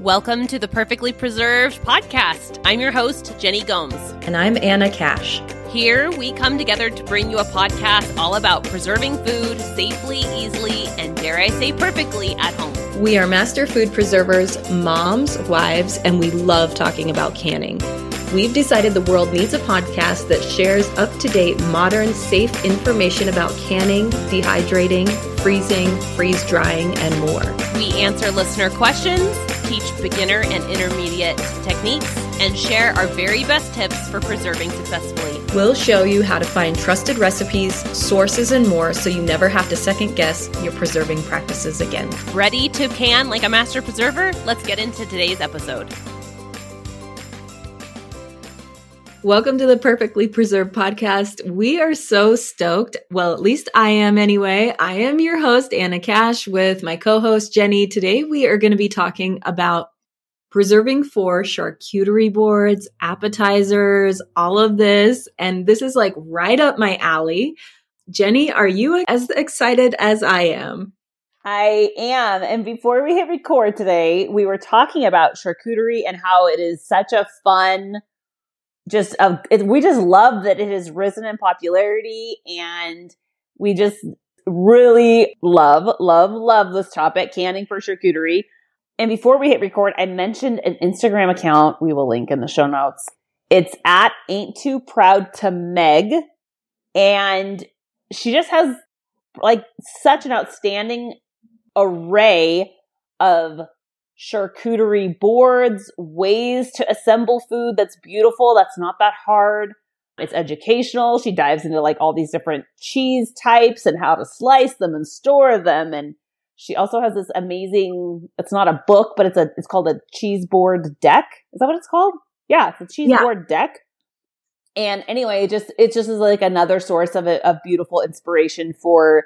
Welcome to the Perfectly Preserved podcast. I'm your host, Jenny Gomes. And I'm Anna Cash. Here, we come together to bring you a podcast all about preserving food safely, easily, and dare I say perfectly at home. We are master food preservers, moms, wives, and we love talking about canning. We've decided the world needs a podcast that shares up to date, modern, safe information about canning, dehydrating, freezing, freeze drying, and more. We answer listener questions, teach beginner and intermediate techniques, and share our very best tips for preserving successfully. We'll show you how to find trusted recipes, sources, and more so you never have to second guess your preserving practices again. Ready to can like a master preserver? Let's get into today's episode. Welcome to the Perfectly Preserved podcast. We are so stoked. Well, at least I am anyway. I am your host, Anna Cash, with my co host, Jenny. Today, we are going to be talking about preserving for charcuterie boards, appetizers, all of this. And this is like right up my alley. Jenny, are you as excited as I am? I am. And before we hit record today, we were talking about charcuterie and how it is such a fun, just a, it, we just love that it has risen in popularity and we just really love, love, love this topic, canning for charcuterie. And before we hit record, I mentioned an Instagram account we will link in the show notes. It's at ain't too proud to Meg. And she just has like such an outstanding array of charcuterie boards, ways to assemble food that's beautiful, that's not that hard. It's educational. She dives into like all these different cheese types and how to slice them and store them. And she also has this amazing, it's not a book, but it's a, it's called a cheese board deck. Is that what it's called? Yeah, it's a cheese yeah. board deck. And anyway, it just, it just is like another source of a, of beautiful inspiration for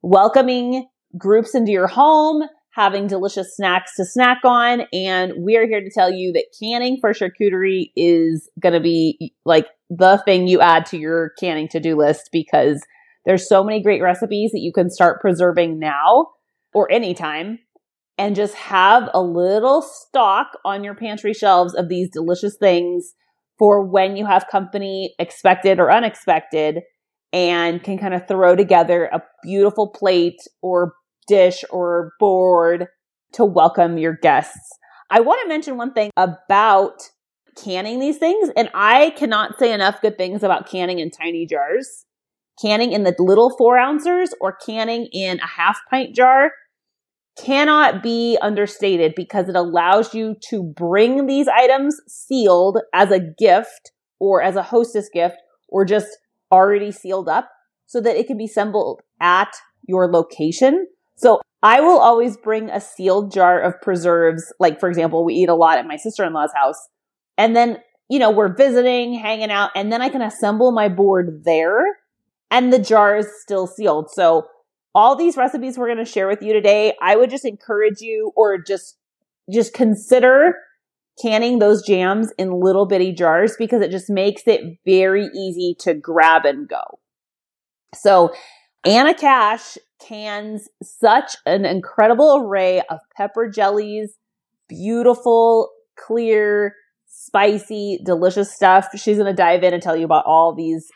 welcoming groups into your home having delicious snacks to snack on. And we are here to tell you that canning for charcuterie is going to be like the thing you add to your canning to do list because there's so many great recipes that you can start preserving now or anytime and just have a little stock on your pantry shelves of these delicious things for when you have company expected or unexpected and can kind of throw together a beautiful plate or dish or board to welcome your guests. I want to mention one thing about canning these things, and I cannot say enough good things about canning in tiny jars. Canning in the little four ouncers or canning in a half pint jar cannot be understated because it allows you to bring these items sealed as a gift or as a hostess gift or just already sealed up so that it can be assembled at your location so I will always bring a sealed jar of preserves. Like, for example, we eat a lot at my sister-in-law's house. And then, you know, we're visiting, hanging out, and then I can assemble my board there and the jar is still sealed. So all these recipes we're going to share with you today, I would just encourage you or just, just consider canning those jams in little bitty jars because it just makes it very easy to grab and go. So Anna Cash cans such an incredible array of pepper jellies, beautiful, clear, spicy, delicious stuff. She's going to dive in and tell you about all these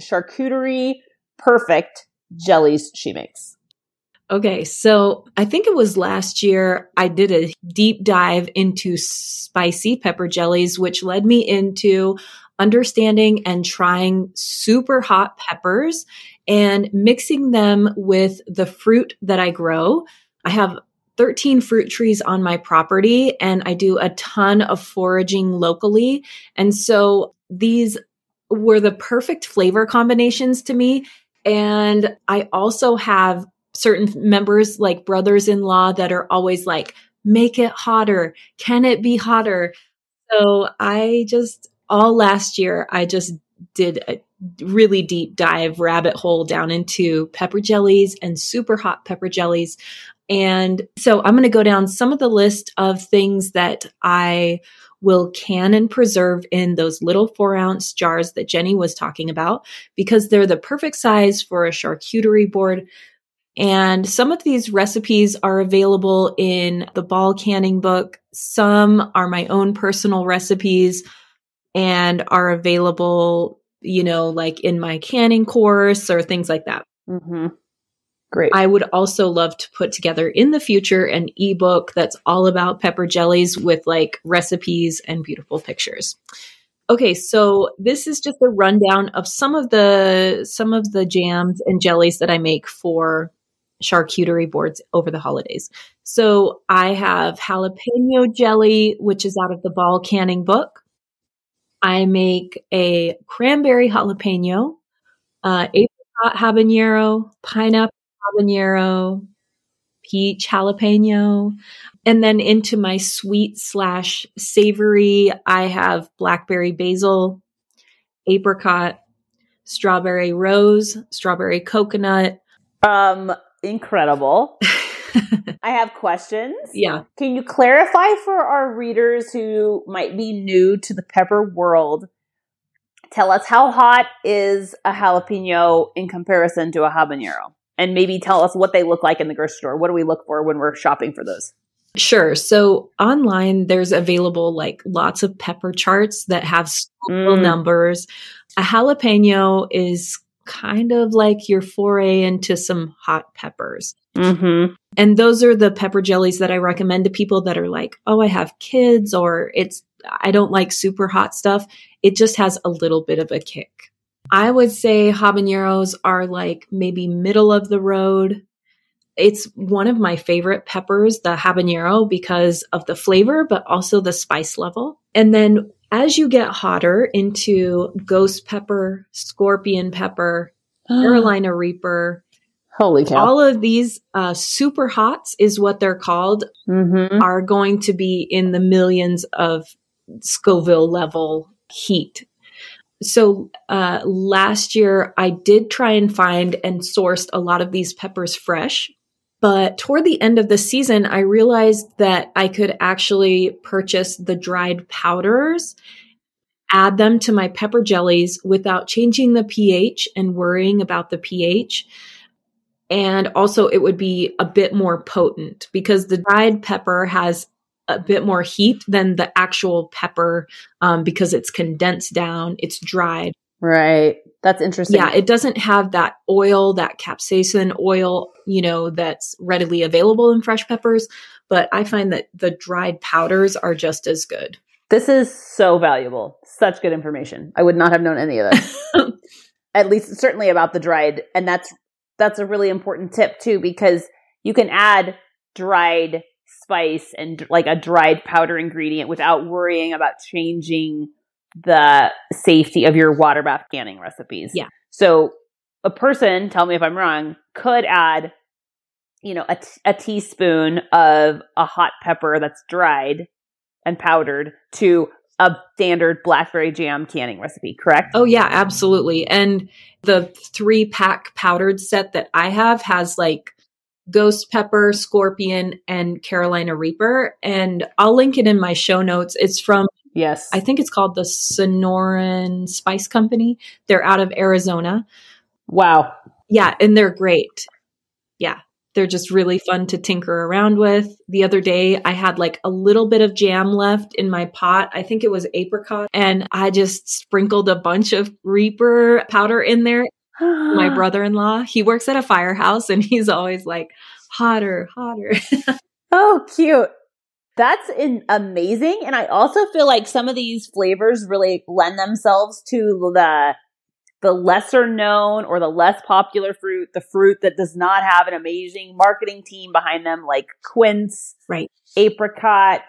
charcuterie perfect jellies she makes. Okay, so I think it was last year I did a deep dive into spicy pepper jellies, which led me into understanding and trying super hot peppers and mixing them with the fruit that I grow. I have 13 fruit trees on my property and I do a ton of foraging locally. And so these were the perfect flavor combinations to me. And I also have certain members like brothers in law that are always like, make it hotter. Can it be hotter? So I just, all last year, I just did a really deep dive rabbit hole down into pepper jellies and super hot pepper jellies. And so I'm going to go down some of the list of things that I will can and preserve in those little four ounce jars that Jenny was talking about because they're the perfect size for a charcuterie board. And some of these recipes are available in the ball canning book. Some are my own personal recipes and are available, you know, like in my canning course or things like that. Mm-hmm. Great. I would also love to put together in the future an ebook that's all about pepper jellies with like recipes and beautiful pictures. Okay, so this is just a rundown of some of the some of the jams and jellies that I make for charcuterie boards over the holidays. So I have jalapeno jelly, which is out of the ball canning book. I make a cranberry jalapeno, uh, apricot habanero, pineapple habanero, peach jalapeno. And then into my sweet slash savory, I have blackberry basil, apricot, strawberry rose, strawberry coconut. Um, incredible. I have questions. Yeah. Can you clarify for our readers who might be new to the pepper world? Tell us how hot is a jalapeno in comparison to a habanero? And maybe tell us what they look like in the grocery store. What do we look for when we're shopping for those? Sure. So online, there's available like lots of pepper charts that have mm. numbers. A jalapeno is kind of like your foray into some hot peppers. Mm-hmm. And those are the pepper jellies that I recommend to people that are like, oh, I have kids or it's, I don't like super hot stuff. It just has a little bit of a kick. I would say habaneros are like maybe middle of the road. It's one of my favorite peppers, the habanero, because of the flavor, but also the spice level. And then as you get hotter into ghost pepper, scorpion pepper, Carolina Reaper, Holy cow. All of these uh, super hots is what they're called, mm-hmm. are going to be in the millions of Scoville level heat. So uh, last year, I did try and find and sourced a lot of these peppers fresh. But toward the end of the season, I realized that I could actually purchase the dried powders, add them to my pepper jellies without changing the pH and worrying about the pH. And also, it would be a bit more potent because the dried pepper has a bit more heat than the actual pepper um, because it's condensed down, it's dried. Right. That's interesting. Yeah, it doesn't have that oil, that capsaicin oil, you know, that's readily available in fresh peppers. But I find that the dried powders are just as good. This is so valuable. Such good information. I would not have known any of this. At least certainly about the dried. And that's that's a really important tip too, because you can add dried spice and like a dried powder ingredient without worrying about changing the safety of your water bath canning recipes. Yeah. So a person, tell me if I'm wrong, could add, you know, a, t- a teaspoon of a hot pepper that's dried and powdered to a standard blackberry jam canning recipe, correct? Oh yeah, absolutely. And the three pack powdered set that I have has like ghost pepper, scorpion, and Carolina Reaper. And I'll link it in my show notes. It's from Yes. I think it's called the Sonoran Spice Company. They're out of Arizona. Wow. Yeah, and they're great. Yeah, they're just really fun to tinker around with. The other day, I had like a little bit of jam left in my pot. I think it was apricot, and I just sprinkled a bunch of Reaper powder in there. my brother in law, he works at a firehouse, and he's always like, hotter, hotter. oh, cute. That's in, amazing. And I also feel like some of these flavors really lend themselves to the the lesser known or the less popular fruit, the fruit that does not have an amazing marketing team behind them, like quince, right, apricot,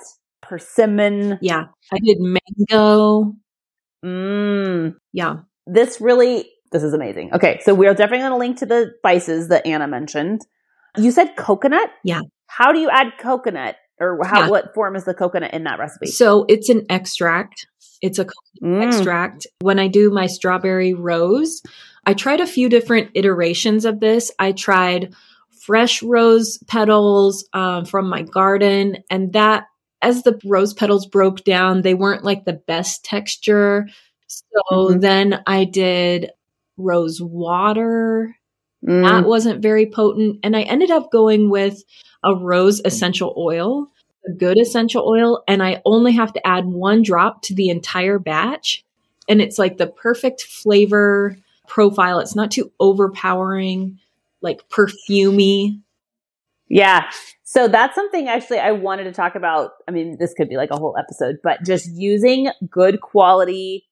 persimmon. Yeah, I did mango. Mmm. Yeah, this really this is amazing. Okay, so we're definitely going to link to the spices that Anna mentioned. You said coconut. Yeah. How do you add coconut? or how yeah. what form is the coconut in that recipe? So it's an extract. It's a mm. extract. When I do my strawberry rose, I tried a few different iterations of this. I tried fresh rose petals um, from my garden, and that as the rose petals broke down, they weren't like the best texture. So mm-hmm. then I did rose water Mm. That wasn't very potent. And I ended up going with a rose essential oil, a good essential oil, and I only have to add one drop to the entire batch. And it's like the perfect flavor profile. It's not too overpowering, like perfumy. Yeah. So that's something actually I wanted to talk about. I mean, this could be like a whole episode, but just using good quality,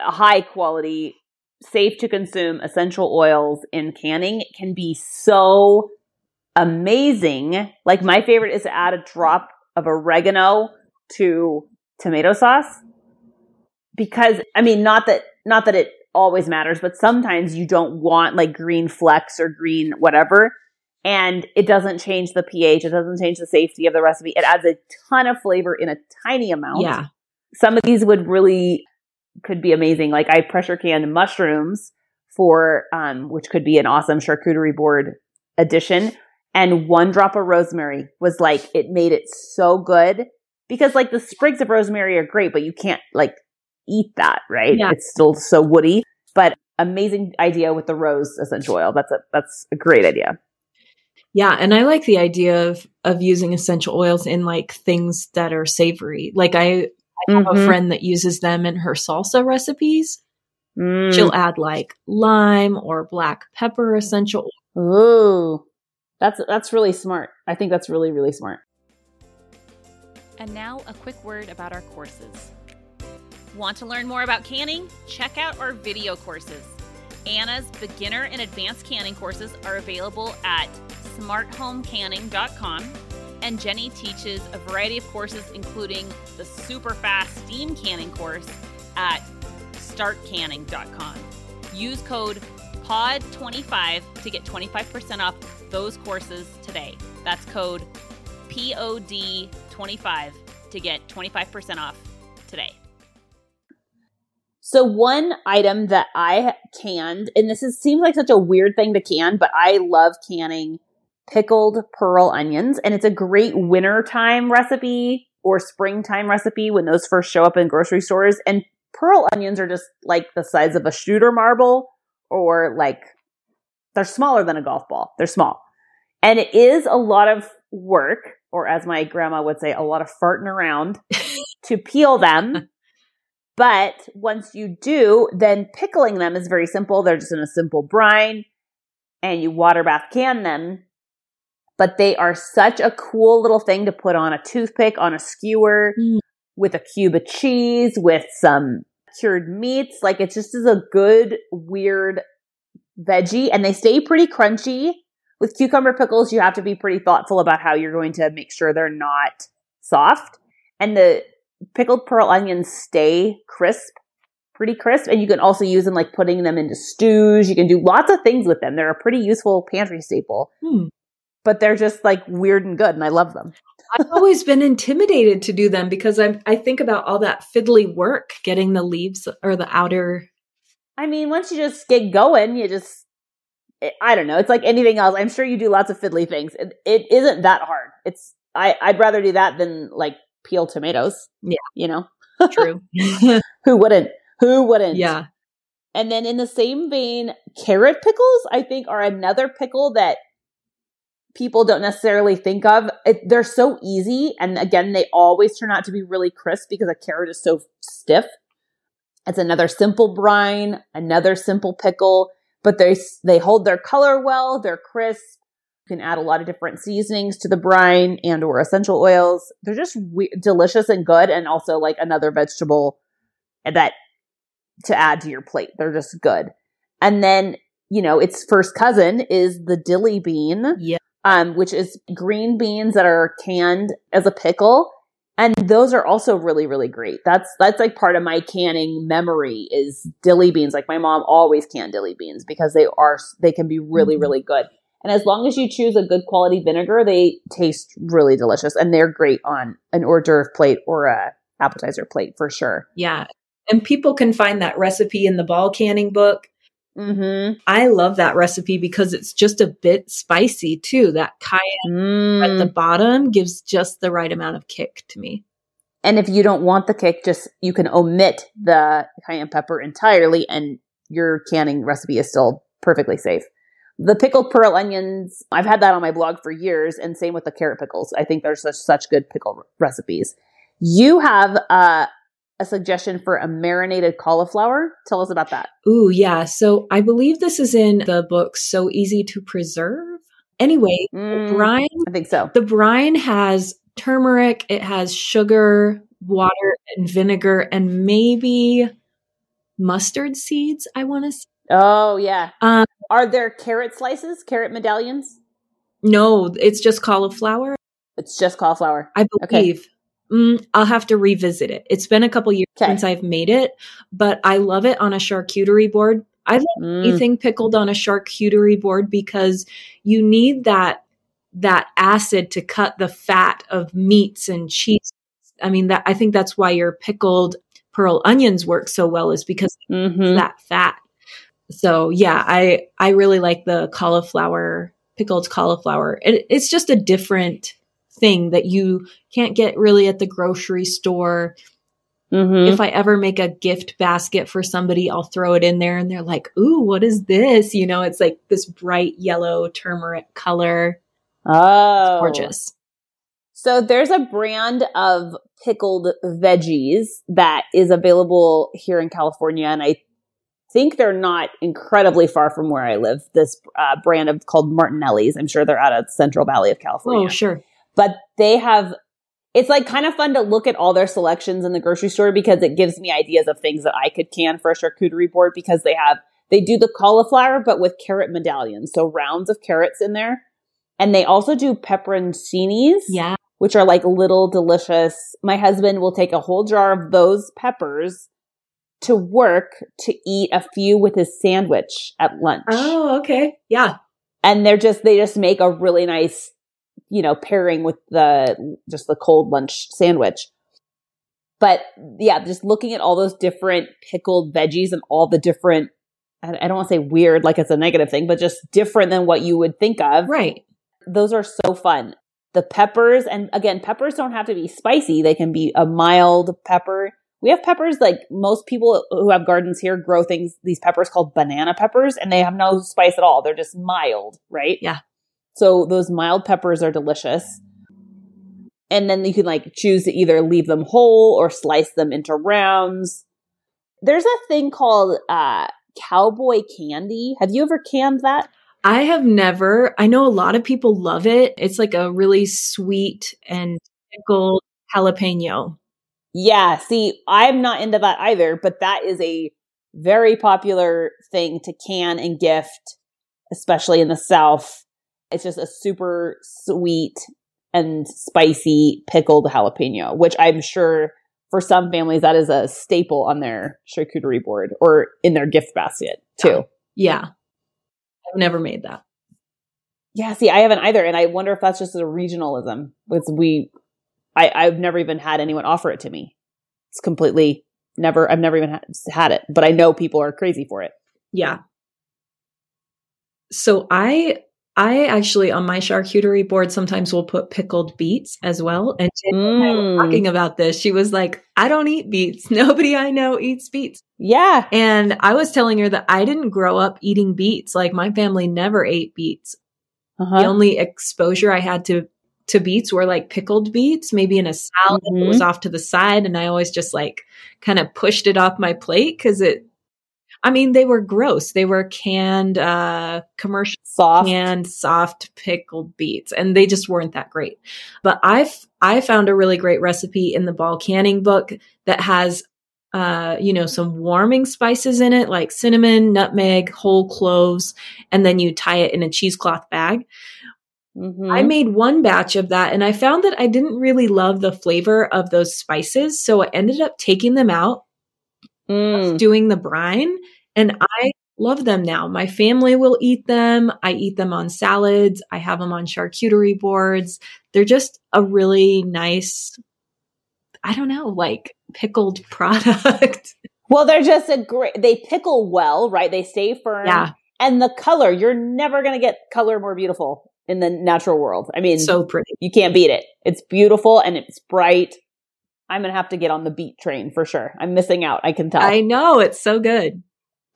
high quality safe to consume essential oils in canning can be so amazing. Like my favorite is to add a drop of oregano to tomato sauce because I mean not that not that it always matters, but sometimes you don't want like green flecks or green whatever and it doesn't change the pH, it doesn't change the safety of the recipe. It adds a ton of flavor in a tiny amount. Yeah. Some of these would really could be amazing. Like I pressure canned mushrooms for, um, which could be an awesome charcuterie board addition. And one drop of rosemary was like, it made it so good because like the sprigs of rosemary are great, but you can't like eat that, right? Yeah. It's still so woody, but amazing idea with the rose essential oil. That's a, that's a great idea. Yeah, and I like the idea of of using essential oils in like things that are savory. Like I I have mm-hmm. a friend that uses them in her salsa recipes. Mm. She'll add like lime or black pepper essential. Ooh, that's that's really smart. I think that's really really smart. And now a quick word about our courses. Want to learn more about canning? Check out our video courses. Anna's beginner and advanced canning courses are available at smarthomecanning.com and Jenny teaches a variety of courses, including the super fast steam canning course at startcanning.com. Use code POD25 to get 25% off those courses today. That's code POD25 to get 25% off today. So one item that I canned, and this is, seems like such a weird thing to can, but I love canning pickled pearl onions. And it's a great wintertime recipe or springtime recipe when those first show up in grocery stores. And pearl onions are just like the size of a shooter marble or like they're smaller than a golf ball. They're small. And it is a lot of work, or as my grandma would say, a lot of farting around to peel them. But once you do, then pickling them is very simple. They're just in a simple brine and you water bath can them but they are such a cool little thing to put on a toothpick, on a skewer, mm. with a cube of cheese, with some cured meats. Like it just is a good, weird veggie and they stay pretty crunchy. With cucumber pickles, you have to be pretty thoughtful about how you're going to make sure they're not soft. And the pickled pearl onions stay crisp, pretty crisp. And you can also use them like putting them into stews. You can do lots of things with them. They're a pretty useful pantry staple. Hmm but they're just like weird and good and I love them. I've always been intimidated to do them because I I think about all that fiddly work getting the leaves or the outer I mean, once you just get going, you just eh, I don't know. It's like anything else. I'm sure you do lots of fiddly things. It, it isn't that hard. It's I I'd rather do that than like peel tomatoes. Yeah. You know. True. Who wouldn't? Who wouldn't? Yeah. And then in the same vein, carrot pickles I think are another pickle that people don't necessarily think of. It, they're so easy. And again, they always turn out to be really crisp because a carrot is so stiff. It's another simple brine, another simple pickle, but they, they hold their color well. They're crisp. You can add a lot of different seasonings to the brine and or essential oils. They're just we- delicious and good. And also like another vegetable that to add to your plate. They're just good. And then, you know, its first cousin is the dilly bean. Yeah um, which is green beans that are canned as a pickle. And those are also really, really great. That's, that's like part of my canning memory is dilly beans. Like my mom always canned dilly beans because they are, they can be really, mm-hmm. really good. And as long as you choose a good quality vinegar, they taste really delicious and they're great on an hors d'oeuvre plate or a appetizer plate for sure. Yeah. And people can find that recipe in the ball canning book. Mm-hmm. I love that recipe because it's just a bit spicy too. That cayenne mm. at the mm. bottom gives just the right amount of kick to me. And if you don't want the kick, just you can omit the cayenne pepper entirely and your canning recipe is still perfectly safe. The pickled pearl onions, I've had that on my blog for years, and same with the carrot pickles. I think they're such, such good pickle recipes. You have uh, a suggestion for a marinated cauliflower. Tell us about that. Ooh, yeah. So I believe this is in the book So Easy to Preserve. Anyway, Mm, brine I think so. the brine has turmeric, it has sugar, water, and vinegar, and maybe mustard seeds, I want to say. Oh, yeah. Um, Are there carrot slices, carrot medallions? no, it's just cauliflower, It's just cauliflower. I Okay. Mm, I'll have to revisit it. It's been a couple years Okay. since I've made it, but I love it on a charcuterie board. I love Mm. anything pickled on a charcuterie board because you need that that acid to cut the fat of meats and cheese. I mean that I think that's why your pickled pearl onions work so well is because Mhm. of that fat. So yeah, I I really like the cauliflower pickled cauliflower. It, it's just a different thing that you can't get really at the grocery store Mhm. if I ever make a gift basket for somebody, I'll throw it in there and they're like, Ooh, what is this? You know, it's like this bright yellow turmeric color. Oh, Gorgeous. So there's a brand of pickled veggies that is available here in California, and I think they're not incredibly far from where I live. This uh, brand of called Martinelli's. I'm sure they're out of Central Valley of California. Oh, sure. But they have it's like kind of fun to look at all their selections in the grocery store because it gives me ideas of things that I could can for a charcuterie board because they have they do the cauliflower but with carrot medallions, so rounds of carrots in there. And they also do pepperoncinis, Yeah. which are like little delicious. My husband will take a whole jar of those peppers to work to eat a few with his sandwich at lunch Oh, okay. Yeah. and they're just they just make a really nice you know pairing with the just the cold lunch sandwich. But yeah just looking at all those different pickled veggies and all the different i don't want to say weird like it's a negative thing but just different than what you would think of. Right. those are so fun. The peppers and again peppers don't have to be spicy. They can be a mild pepper. We have peppers like most people who have gardens here grow things these peppers called banana peppers and they have no spice at all. They're just mild right? Yeah. So those mild peppers are delicious and then you can like choose to either leave them whole or slice them into rounds there's a thing called uh cowboy candy have you ever canned that I have never, I know a lot of people love it. It's like a really sweet and pickled jalapeno. Yeah, see, I'm not into that either, but that is a very popular thing to can and gift, especially in the South. It's just a super sweet and spicy pickled jalapeno, which I'm sure for some families that is a staple on their charcuterie board or in their gift basket too. Yeah. I've never made that. Yeah, see, I haven't either, and I wonder if that's just a regionalism. Because we, I, I've never even had anyone offer it to me. It's completely never. I've never even had, had it, but I know people are crazy for it. Yeah. So I I actually on my charcuterie board sometimes will put pickled beets as well. And Jen I were Mm. talking about this. She was like, I don't eat beets. Nobody I know eats beets. Yeah, And I was telling her that I didn't grow up eating beets. Like my family never ate beets. The uh-huh. only exposure I had to to beets were like pickled beets, maybe in a salad that Mhm. was off to the side. And I always just like kind of pushed it off my plate because it I mean, they were gross. They were canned, uh, commercial soft. canned soft pickled beets and they just weren't that great. But I've, I found a really great recipe in the ball canning book that has, uh, you know, some warming spices in it, like cinnamon, nutmeg, whole cloves, and then you tie it in a cheesecloth bag. Mhm. I made one batch of that and I found that I didn't really love the flavor of those spices. So I ended up taking them out Mm. doing the brine and I love them now. My family will eat them. I eat them on salads. I have them on charcuterie boards. They're just a really nice, I don't know, like pickled product. Well, they're just a great. They pickle well, right? They stay firm. yeah. and the color. You're never gonna get color more beautiful in the natural world. I mean, So pretty. you can't beat it. It's beautiful and it's bright. I'm gonna have to get on the beet train for sure. I'm missing out. I can tell. I know. It's so good.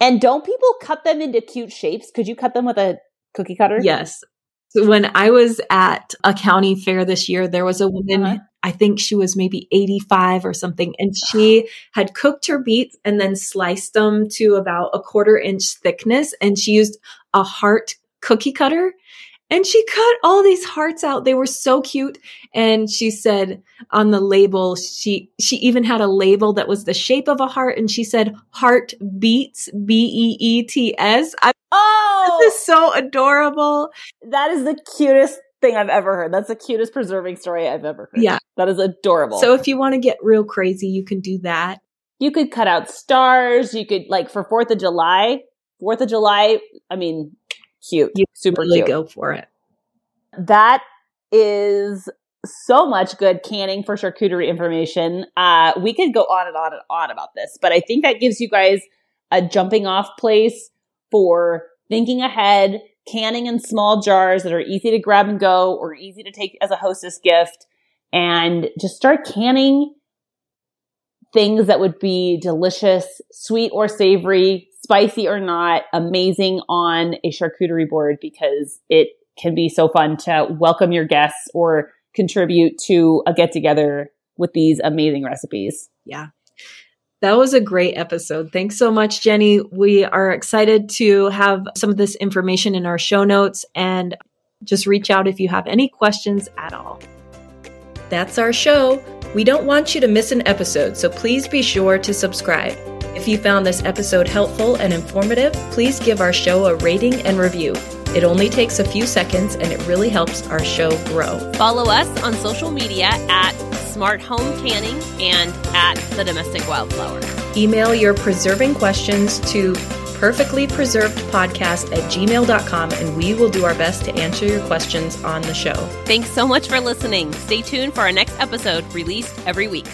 and don't people cut them into cute shapes? Could you cut them with a cookie cutter? Yes. So when I was at a county fair this year, there was a woman, Uh-huh. I think she was maybe 85 or something, and she had cooked her beets and then sliced them to about a quarter inch thickness. And she used a heart cookie cutter and she cut all these hearts out. They were so cute. And she said on the label, she, she even had a label that was the shape of a heart. And she said, heart beats, beets, B-E-E-T-S. I, Oh, this is so adorable. that is the cutest thing I've ever heard. That's the cutest preserving story I've ever heard. Yeah. That is adorable. So if you want to get real crazy, you can do that. you could cut out stars. You could like for Fourth of July. Fourth of July. I mean, cute, You super Really cute. go for it. That is so much good canning for charcuterie information. Uh, we could go on and on and on about this, but I think that gives you guys a jumping off place for thinking ahead, canning in small jars that are easy to grab and go or easy to take as a hostess gift, and just start canning things that would be delicious, sweet or savory, spicy or not, amazing on a charcuterie board because it can be so fun to welcome your guests or contribute to a get together with these amazing recipes. Yeah. That was a great episode. Thanks so much, Jenny. We are excited to have some of this information in our show notes and just reach out if you have any questions at all. That's our show. We don't want you to miss an episode, so please be sure to subscribe. If you found this episode helpful and informative, please give our show a rating and review. It only takes a few seconds and it really helps our show grow. Follow us on social media at Smart Home Canning and at The Domestic Wildflower. Email your preserving questions to perfectlypreservedpodcast at gmail.com and we will do our best to answer your questions on the show. Thanks so much for listening. Stay tuned for our next episode released every week.